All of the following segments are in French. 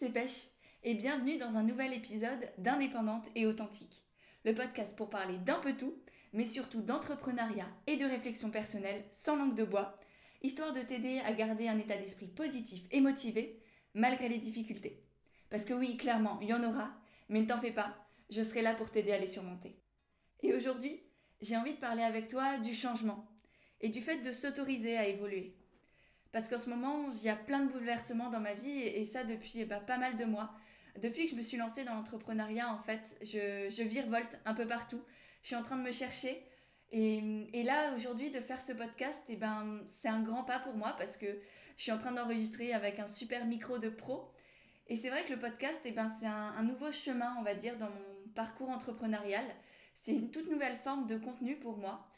c'est Pêche et bienvenue dans un nouvel épisode d'Indépendante et Authentique, le podcast pour parler d'un peu tout, mais surtout d'entrepreneuriat et de réflexion personnelle sans langue de bois, histoire de t'aider à garder un état d'esprit positif et motivé malgré les difficultés. Parce que oui, clairement, il y en aura, mais ne t'en fais pas, je serai là pour t'aider à les surmonter. Et aujourd'hui, j'ai envie de parler avec toi du changement et du fait de s'autoriser à évoluer. Parce qu'en ce moment, il y a plein de bouleversements dans ma vie et, ça depuis bah, pas mal de mois. Depuis que je me suis lancée dans l'entrepreneuriat, en fait, je, je virevolte un peu partout. Je suis en train de me chercher. Et, là, aujourd'hui, de faire ce podcast, eh ben, c'est un grand pas pour moi parce que je suis en train d'enregistrer avec un super micro de pro. Et c'est vrai que le podcast, eh ben, c'est un, un, nouveau chemin, on va dire, dans mon parcours entrepreneurial. C'est une toute nouvelle forme de contenu pour moi.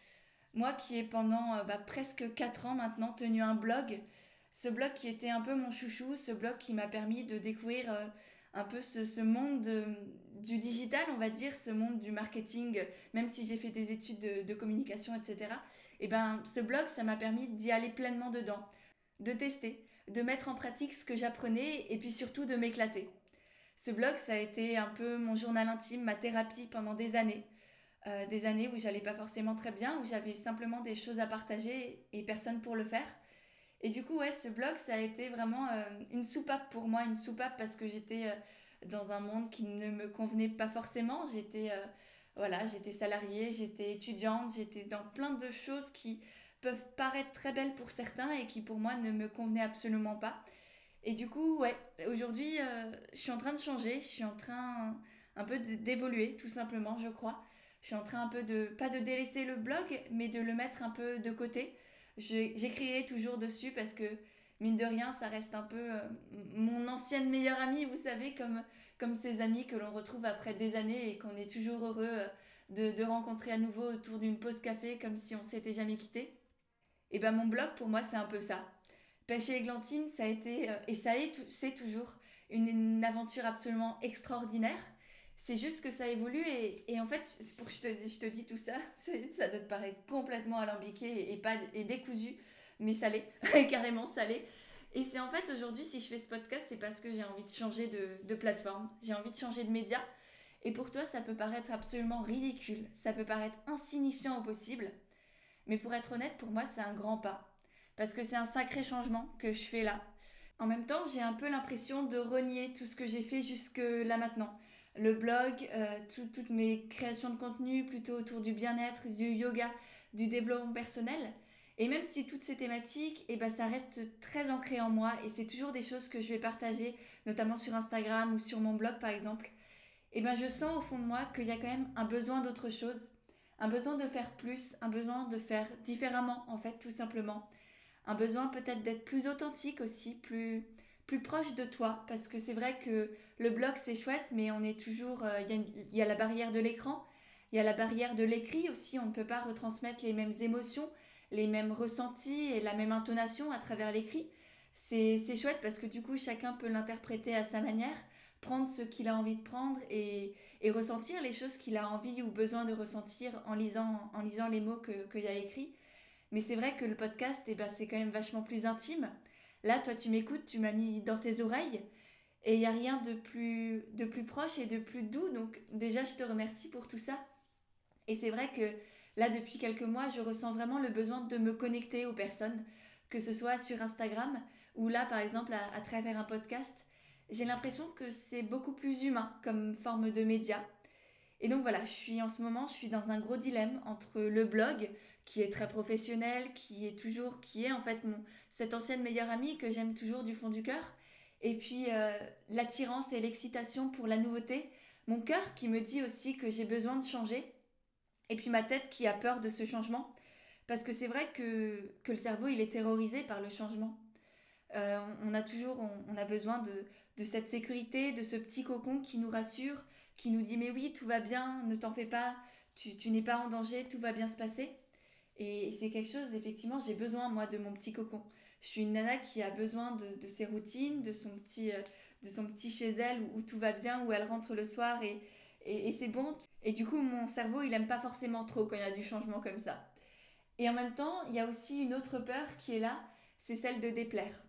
Moi qui ai pendant euh, bah, presque 4 ans maintenant tenu un blog, ce blog qui était un peu mon chouchou, ce blog qui m'a permis de découvrir euh, un peu ce, monde du digital, on va dire, ce monde du marketing, même si j'ai fait des études de, communication, etc. Et eh ben, ce blog, ça m'a permis d'y aller pleinement dedans, de tester, de mettre en pratique ce que j'apprenais et puis surtout de m'éclater. Ce blog, ça a été un peu mon journal intime, ma thérapie pendant des années. Euh, des années où j'allais pas forcément très bien, où j'avais simplement des choses à partager et personne pour le faire. Et du coup, ouais, ce blog, ça a été vraiment euh, une soupape pour moi, une soupape parce que j'étais euh, dans un monde qui ne me convenait pas forcément. J'étais voilà, j'étais salariée, j'étais étudiante, j'étais dans plein de choses qui peuvent paraître très belles pour certains et qui pour moi ne me convenaient absolument pas. Et du coup, ouais, aujourd'hui, je suis en train de changer, je suis en train un peu d'évoluer, tout simplement, je crois je suis en train un peu de, pas de délaisser le blog, mais de le mettre un peu de côté. J'écrirai toujours dessus parce que, mine de rien, ça reste un peu euh, mon ancienne meilleure amie, vous savez, comme, comme ces amis que l'on retrouve après des années et qu'on est toujours heureux euh, de, de rencontrer à nouveau autour d'une pause café comme si on s'était jamais quitté. Et ben mon blog, pour moi, c'est un peu ça. Pêcher Églantine, ça a été, euh, et ça est, c'est toujours, une aventure absolument extraordinaire c'est juste que ça évolue et, et en fait, pour que je te, je te dis tout ça, ça doit te paraître complètement alambiqué et, pas, et décousu, mais salé, carrément salé. Et c'est en fait aujourd'hui, si je fais ce podcast, c'est parce que j'ai envie de changer de, de plateforme, j'ai envie de changer de média. Et pour toi, ça peut paraître absolument ridicule, ça peut paraître insignifiant au possible. Mais pour être honnête, pour moi, c'est un grand pas. Parce que c'est un sacré changement que je fais là. En même temps, j'ai un peu l'impression de renier tout ce que j'ai fait jusque là maintenant le blog, euh, toutes mes créations de contenu plutôt autour du bien-être, du yoga, du développement personnel. Et même si toutes ces thématiques, eh ben, ça reste très ancré en moi et c'est toujours des choses que je vais partager, notamment sur Instagram ou sur mon blog par exemple, eh ben, je sens au fond de moi qu'il y a quand même un besoin d'autre chose, un besoin de faire plus, un besoin de faire différemment en fait tout simplement, un besoin peut-être d'être plus authentique aussi, plus, plus proche de toi parce que c'est vrai que le blog c'est chouette mais on est toujours euh, il y, a la barrière de l'écran il y a la barrière de l'écrit aussi on ne peut pas retransmettre les mêmes émotions les mêmes ressentis et la même intonation à travers l'écrit. C'est chouette parce que du coup chacun peut l'interpréter à sa manière prendre ce qu'il a envie de prendre et, et ressentir les choses qu'il a envie ou besoin de ressentir en lisant en lisant les mots qu'il que y a écrits mais c'est vrai que le podcast eh ben, c'est quand même vachement plus intime Là, toi, tu m'écoutes, tu m'as mis dans tes oreilles et il n'y a rien de plus, de plus proche et de plus doux. Donc déjà, je te remercie pour tout ça. Et c'est vrai que là, depuis quelques mois, je ressens vraiment le besoin de me connecter aux personnes, que ce soit sur Instagram ou là, par exemple, à, à travers un podcast. J'ai l'impression que c'est beaucoup plus humain comme forme de média. Et donc voilà, je suis en ce moment, je suis dans un gros dilemme entre le blog, qui est très professionnel, qui est toujours, qui est en fait mon, cette ancienne meilleure amie que j'aime toujours du fond du cœur, et puis euh, l'attirance et l'excitation pour la nouveauté, mon cœur qui me dit aussi que j'ai besoin de changer, et puis ma tête qui a peur de ce changement, parce que c'est vrai que, que le cerveau, il est terrorisé par le changement. Euh, on a toujours, on, a besoin de, de, cette sécurité, de ce petit cocon qui nous rassure, qui nous dit mais oui, tout va bien, ne t'en fais pas, tu, tu n'es pas en danger, tout va bien se passer. Et c'est quelque chose, effectivement, j'ai besoin, moi, de mon petit cocon. Je suis une nana qui a besoin de, de ses routines, de son petit, euh, de son petit chez elle où, tout va bien, où elle rentre le soir et, et, c'est bon. Et du coup, mon cerveau, il aime pas forcément trop quand il y a du changement comme ça. Et en même temps, il y a aussi une autre peur qui est là, c'est celle de déplaire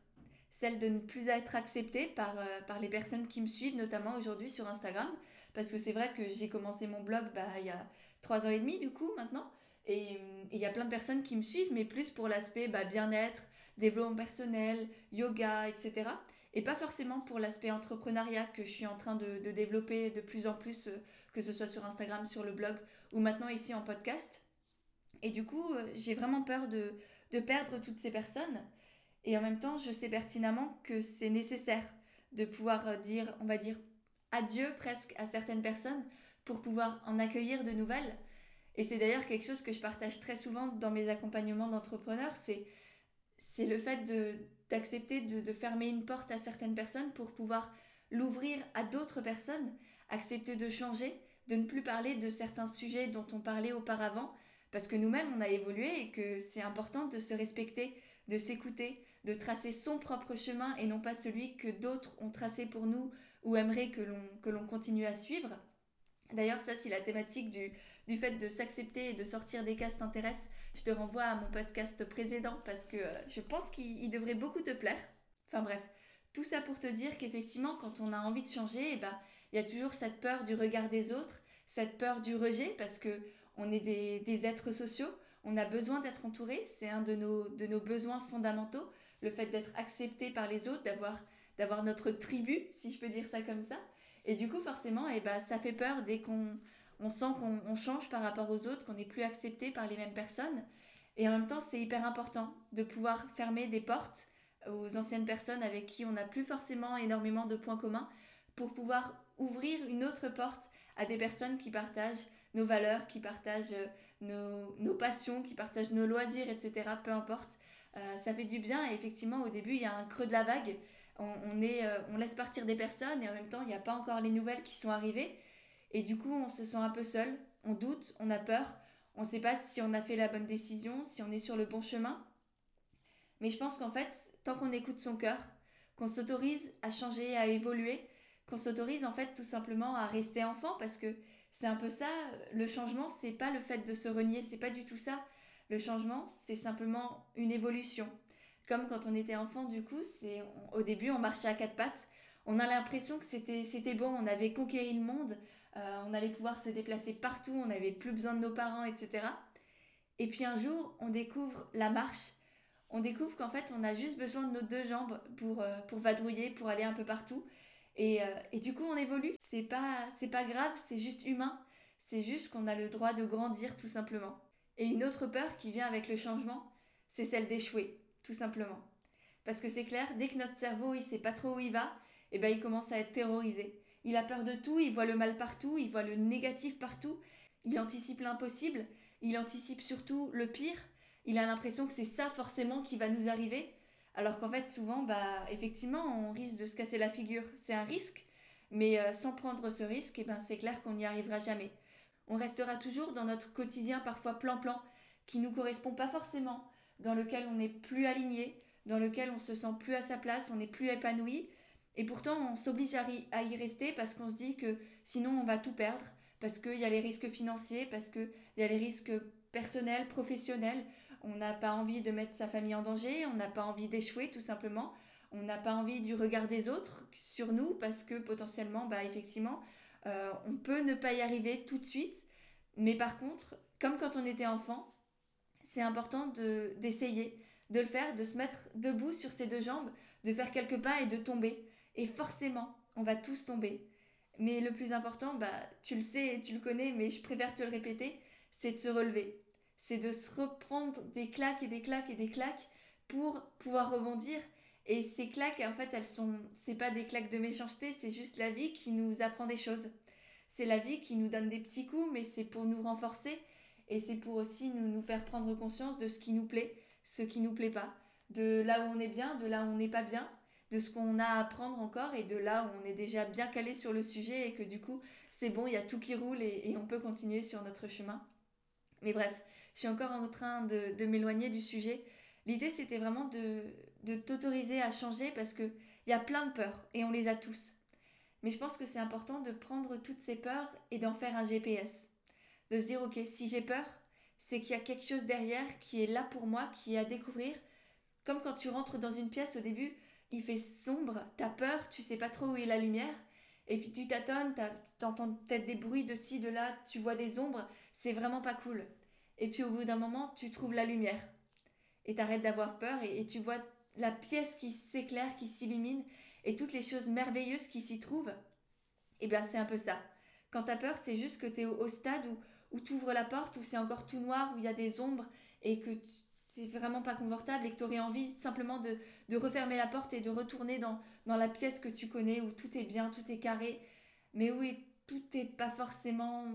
celle de ne plus être acceptée par, euh, par les personnes qui me suivent, notamment aujourd'hui sur Instagram. Parce que c'est vrai que j'ai commencé mon blog bah, il y a trois ans et demi du coup maintenant. Et il y a plein de personnes qui me suivent, mais plus pour l'aspect bah, bien-être, développement personnel, yoga, etc. Et pas forcément pour l'aspect entrepreneuriat que je suis en train de, de développer de plus en plus, euh, que ce soit sur Instagram, sur le blog ou maintenant ici en podcast. Et du coup, euh, j'ai vraiment peur de, de perdre toutes ces personnes. Et en même temps, je sais pertinemment que c'est nécessaire de pouvoir euh, dire, on va dire, adieu presque à certaines personnes pour pouvoir en accueillir de nouvelles. Et c'est d'ailleurs quelque chose que je partage très souvent dans mes accompagnements d'entrepreneurs, c'est, c'est le fait d'accepter de fermer une porte à certaines personnes pour pouvoir l'ouvrir à d'autres personnes, accepter de changer, de ne plus parler de certains sujets dont on parlait auparavant, parce que nous-mêmes, on a évolué et que c'est important de se respecter, de s'écouter, de tracer son propre chemin et non pas celui que d'autres ont tracé pour nous ou aimeraient que l'on, continue à suivre. D'ailleurs, ça, si la thématique du, du fait de s'accepter et de sortir des cases t'intéresse, je te renvoie à mon podcast précédent parce que euh, je pense qu'il devrait beaucoup te plaire. Enfin bref, tout ça pour te dire qu'effectivement, quand on a envie de changer, eh ben, il y a toujours cette peur du regard des autres, cette peur du rejet parce que on est des, des êtres sociaux, on a besoin d'être entouré, c'est un de nos, de nos besoins fondamentaux, le fait d'être accepté par les autres, d'avoir, d'avoir notre tribu, si je peux dire ça comme ça. Et du coup, forcément, eh ben, ça fait peur dès qu'on on sent qu'on change par rapport aux autres, qu'on n'est plus accepté par les mêmes personnes. Et en même temps, c'est hyper important de pouvoir fermer des portes aux anciennes personnes avec qui on n'a plus forcément énormément de points communs pour pouvoir ouvrir une autre porte à des personnes qui partagent nos valeurs, qui partagent euh, nos, passions, qui partagent nos loisirs, etc. Peu importe. Euh, ça fait du bien et effectivement au début il y a un creux de la vague. On, est, euh, on laisse partir des personnes et en même temps il n'y a pas encore les nouvelles qui sont arrivées. Et du coup on se sent un peu seul, on doute, on a peur, on ne sait pas si on a fait la bonne décision, si on est sur le bon chemin. Mais je pense qu'en fait, tant qu'on écoute son cœur, qu'on s'autorise à changer, à évoluer, qu'on s'autorise en fait tout simplement à rester enfant parce que c'est un peu ça le changement c'est pas le fait de se renier c'est pas du tout ça le changement c'est simplement une évolution comme quand on était enfant du coup c'est au début on marchait à quatre pattes on a l'impression que c'était bon on avait conquéri le monde euh, on allait pouvoir se déplacer partout on n'avait plus besoin de nos parents etc et puis un jour on découvre la marche on découvre qu'en fait on a juste besoin de nos deux jambes pour, euh, pour vadrouiller pour aller un peu partout et, euh, et du coup, on évolue. C'est pas, c'est pas grave, c'est juste humain. C'est juste qu'on a le droit de grandir tout simplement. Et une autre peur qui vient avec le changement, c'est celle d'échouer, tout simplement. Parce que c'est clair, dès que notre cerveau il sait pas trop où il va, eh ben il commence à être terrorisé. Il a peur de tout, il voit le mal partout, il voit le négatif partout, il anticipe l'impossible, il anticipe surtout le pire, il a l'impression que c'est ça forcément qui va nous arriver, alors qu'en fait, souvent, bah, effectivement, on risque de se casser la figure. C'est un risque, mais euh, sans prendre ce risque, eh ben, c'est clair qu'on n'y arrivera jamais. On restera toujours dans notre quotidien parfois plan-plan, qui nous correspond pas forcément, dans lequel on n'est plus aligné, dans lequel on se sent plus à sa place, on n'est plus épanoui, et pourtant on s'oblige à, y rester parce qu'on se dit que sinon on va tout perdre, parce qu'il y a les risques financiers, parce qu'il y a les risques personnels, professionnels, on n'a pas envie de mettre sa famille en danger, on n'a pas envie d'échouer tout simplement, on n'a pas envie du regard des autres sur nous parce que potentiellement, bah effectivement, euh, on peut ne pas y arriver tout de suite. Mais par contre, comme quand on était enfant, c'est important de d'essayer, de le faire, de se mettre debout sur ses deux jambes, de faire quelques pas et de tomber. Et forcément, on va tous tomber. Mais le plus important, bah, tu le sais et tu le connais, mais je préfère te le répéter, c'est de se relever c'est de se reprendre des claques et des claques et des claques pour pouvoir rebondir. Et ces claques, en fait, elles sont, c'est pas des claques de méchanceté, c'est juste la vie qui nous apprend des choses. C'est la vie qui nous donne des petits coups, mais c'est pour nous renforcer et c'est pour aussi nous, faire prendre conscience de ce qui nous plaît, ce qui nous plaît pas, de là où on est bien, de là où on n'est pas bien, de ce qu'on a à apprendre encore et de là où on est déjà bien calé sur le sujet et que du coup c'est bon, il y a tout qui roule et, on peut continuer sur notre chemin. Mais bref, je suis encore en train de, de m'éloigner du sujet. L'idée, c'était vraiment de, de t'autoriser à changer parce qu'il y a plein de peurs et on les a tous. Mais je pense que c'est important de prendre toutes ces peurs et d'en faire un GPS. De se dire, ok, si j'ai peur, c'est qu'il y a quelque chose derrière qui est là pour moi, qui est à découvrir. Comme quand tu rentres dans une pièce au début, il fait sombre, t'as peur, tu sais pas trop où est la lumière, et puis tu tâtonnes, t'entends peut-être des bruits de ci, de là, tu vois des ombres, c'est vraiment pas cool. Et puis au bout d'un moment, tu trouves la lumière. Et t'arrêtes d'avoir peur et, tu vois la pièce qui s'éclaire, qui s'illumine, et toutes les choses merveilleuses qui s'y trouvent. Et eh bien c'est un peu ça. Quand t'as peur, c'est juste que t'es au, au stade où, où tu ouvres la porte, où c'est encore tout noir, où il y a des ombres, et que c'est vraiment pas confortable et que tu aurais envie simplement de, de, refermer la porte et de retourner dans, la pièce que tu connais où tout est bien, tout est carré, mais où tout n'est pas forcément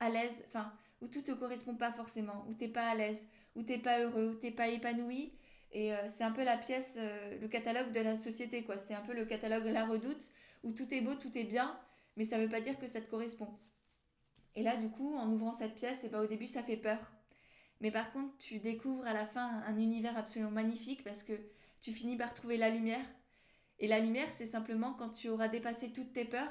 à l'aise, enfin, où tout te correspond pas forcément, où t'es pas à l'aise, où t'es pas heureux, où t'es pas épanoui. Et euh, c'est un peu la pièce, euh, le catalogue de la société, quoi. C'est un peu le catalogue La Redoute, où tout est beau, tout est bien, mais ça veut pas dire que ça te correspond. Et là, du coup, en ouvrant cette pièce, et eh ben, au début, ça fait peur. Mais par contre, tu découvres à la fin un univers absolument magnifique parce que tu finis par trouver la lumière. Et la lumière, c'est simplement quand tu auras dépassé toutes tes peurs.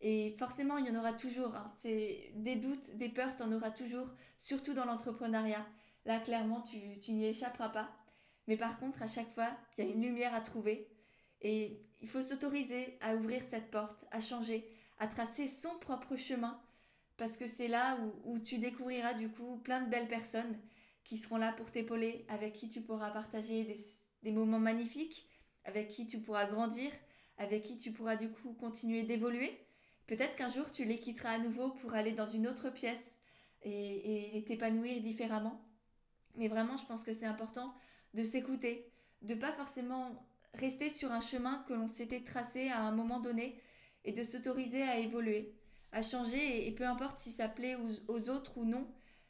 Et forcément, il y en aura toujours. Hein. C'est des doutes, des peurs, tu en auras toujours, surtout dans l'entrepreneuriat. Là, clairement, tu, tu n'y échapperas pas. Mais par contre, à chaque fois, il y a une lumière à trouver. Et il faut s'autoriser à ouvrir cette porte, à changer, à tracer son propre chemin parce que c'est là où, tu découvriras du coup plein de belles personnes qui seront là pour t'épauler, avec qui tu pourras partager des, moments magnifiques, avec qui tu pourras grandir, avec qui tu pourras du coup continuer d'évoluer. Peut-être qu'un jour tu les quitteras à nouveau pour aller dans une autre pièce et t'épanouir différemment. Mais vraiment, je pense que c'est important de s'écouter, de pas forcément rester sur un chemin que l'on s'était tracé à un moment donné et de s'autoriser à évoluer à changer et, peu importe si ça plaît aux, autres ou non.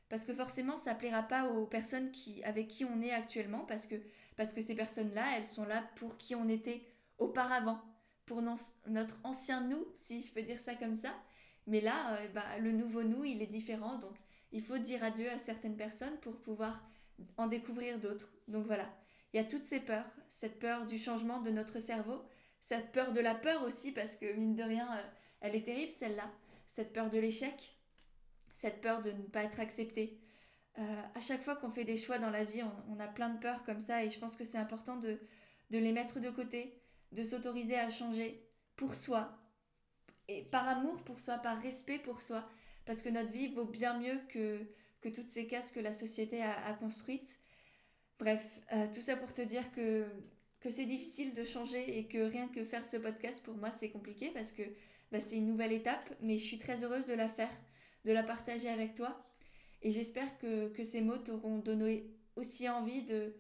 Parce que forcément ça plaira pas aux personnes qui avec qui on est actuellement parce que parce que ces personnes-là, elles sont là pour qui on était auparavant, pour notre ancien nous, si je peux dire ça comme ça. Mais là, bah, le nouveau nous, il est différent, donc il faut dire adieu à certaines personnes pour pouvoir en découvrir d'autres. Donc voilà, il y a toutes ces peurs, cette peur du changement de notre cerveau, cette peur de la peur aussi, parce que mine de rien, euh, elle est terrible celle-là cette peur de l'échec, cette peur de ne pas être accepté. Euh, à chaque fois qu'on fait des choix dans la vie, on, a plein de peurs comme ça et je pense que c'est important de, de les mettre de côté, de s'autoriser à changer pour soi, et par amour pour soi, par respect pour soi, parce que notre vie vaut bien mieux que, que toutes ces cases que la société a, construites. Bref, euh, tout ça pour te dire que, que c'est difficile de changer et que rien que faire ce podcast, pour moi, c'est compliqué parce que bah, c'est une nouvelle étape, mais je suis très heureuse de la faire, de la partager avec toi. Et j'espère que, que, ces mots t'auront donné aussi envie de,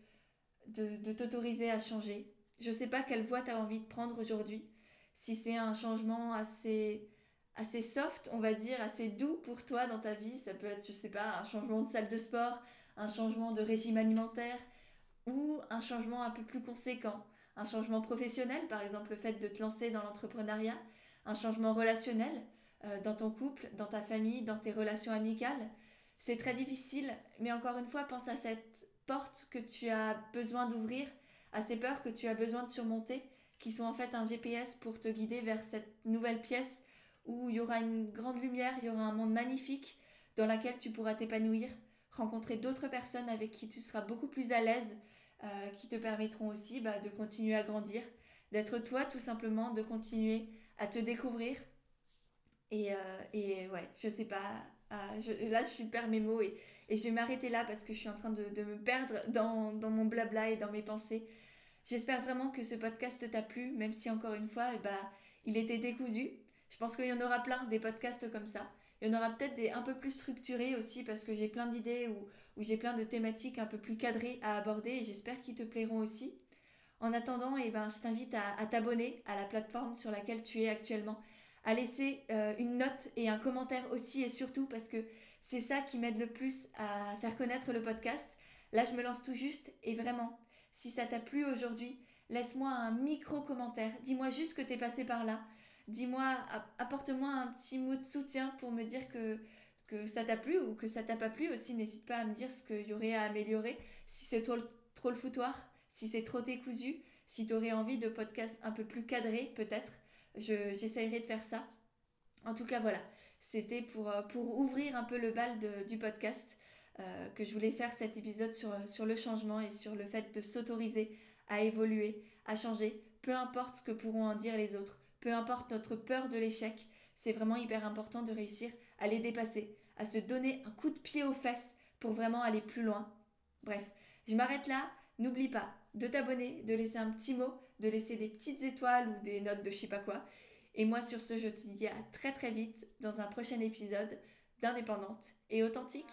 de, t'autoriser à changer. Je ne sais pas quelle voie tu as envie de prendre aujourd'hui. Si c'est un changement assez, assez soft, on va dire, assez doux pour toi dans ta vie, ça peut être, je sais pas, un changement de salle de sport, un changement de régime alimentaire ou un changement un peu plus conséquent, un changement professionnel, par exemple le fait de te lancer dans l'entrepreneuriat un changement relationnel euh, dans ton couple, dans ta famille, dans tes relations amicales. C'est très difficile, mais encore une fois, pense à cette porte que tu as besoin d'ouvrir, à ces peurs que tu as besoin de surmonter, qui sont en fait un GPS pour te guider vers cette nouvelle pièce où il y aura une grande lumière, il y aura un monde magnifique dans lequel tu pourras t'épanouir, rencontrer d'autres personnes avec qui tu seras beaucoup plus à l'aise, euh, qui te permettront aussi bah, de continuer à grandir, d'être toi tout simplement, de continuer à te découvrir. Et, euh, et ouais, je sais pas. là, je perds mes mots et, et je vais m'arrêter là parce que je suis en train de, de me perdre dans, dans, mon blabla et dans mes pensées. J'espère vraiment que ce podcast t'a plu, même si encore une fois, eh bah, il était décousu. Je pense qu'il y en aura plein des podcasts comme ça. Il y en aura peut-être des un peu plus structurés aussi parce que j'ai plein d'idées ou j'ai plein de thématiques un peu plus cadrées à aborder et j'espère qu'ils te plairont aussi. En attendant, eh ben, je t'invite à, t'abonner à la plateforme sur laquelle tu es actuellement, à laisser euh, une note et un commentaire aussi et surtout parce que c'est ça qui m'aide le plus à faire connaître le podcast. Là, je me lance tout juste et vraiment, si ça t'a plu aujourd'hui, laisse-moi un micro commentaire. Dis-moi juste que tu es passé par là. Dis-moi, apporte-moi un petit mot de soutien pour me dire que, que ça t'a plu ou que ça t'a pas plu aussi. N'hésite pas à me dire ce qu'il y aurait à améliorer si c'est trop, trop le foutoir si c'est trop décousu, si tu aurais envie de podcast un peu plus cadré peut-être, j'essayerai de faire ça. En tout cas, voilà, c'était pour, euh, ouvrir un peu le bal du podcast euh, que je voulais faire cet épisode sur, sur le changement et sur le fait de s'autoriser à évoluer, à changer peu importe ce que pourront en dire les autres, peu importe notre peur de l'échec, c'est vraiment hyper important de réussir à les dépasser, à se donner un coup de pied aux fesses pour vraiment aller plus loin. Bref, je m'arrête là. N'oublie pas de t'abonner, de laisser un petit mot, de laisser des petites étoiles ou des notes de je sais pas quoi. Et moi sur ce, je te dis à très très vite dans un prochain épisode d'Indépendante et Authentique.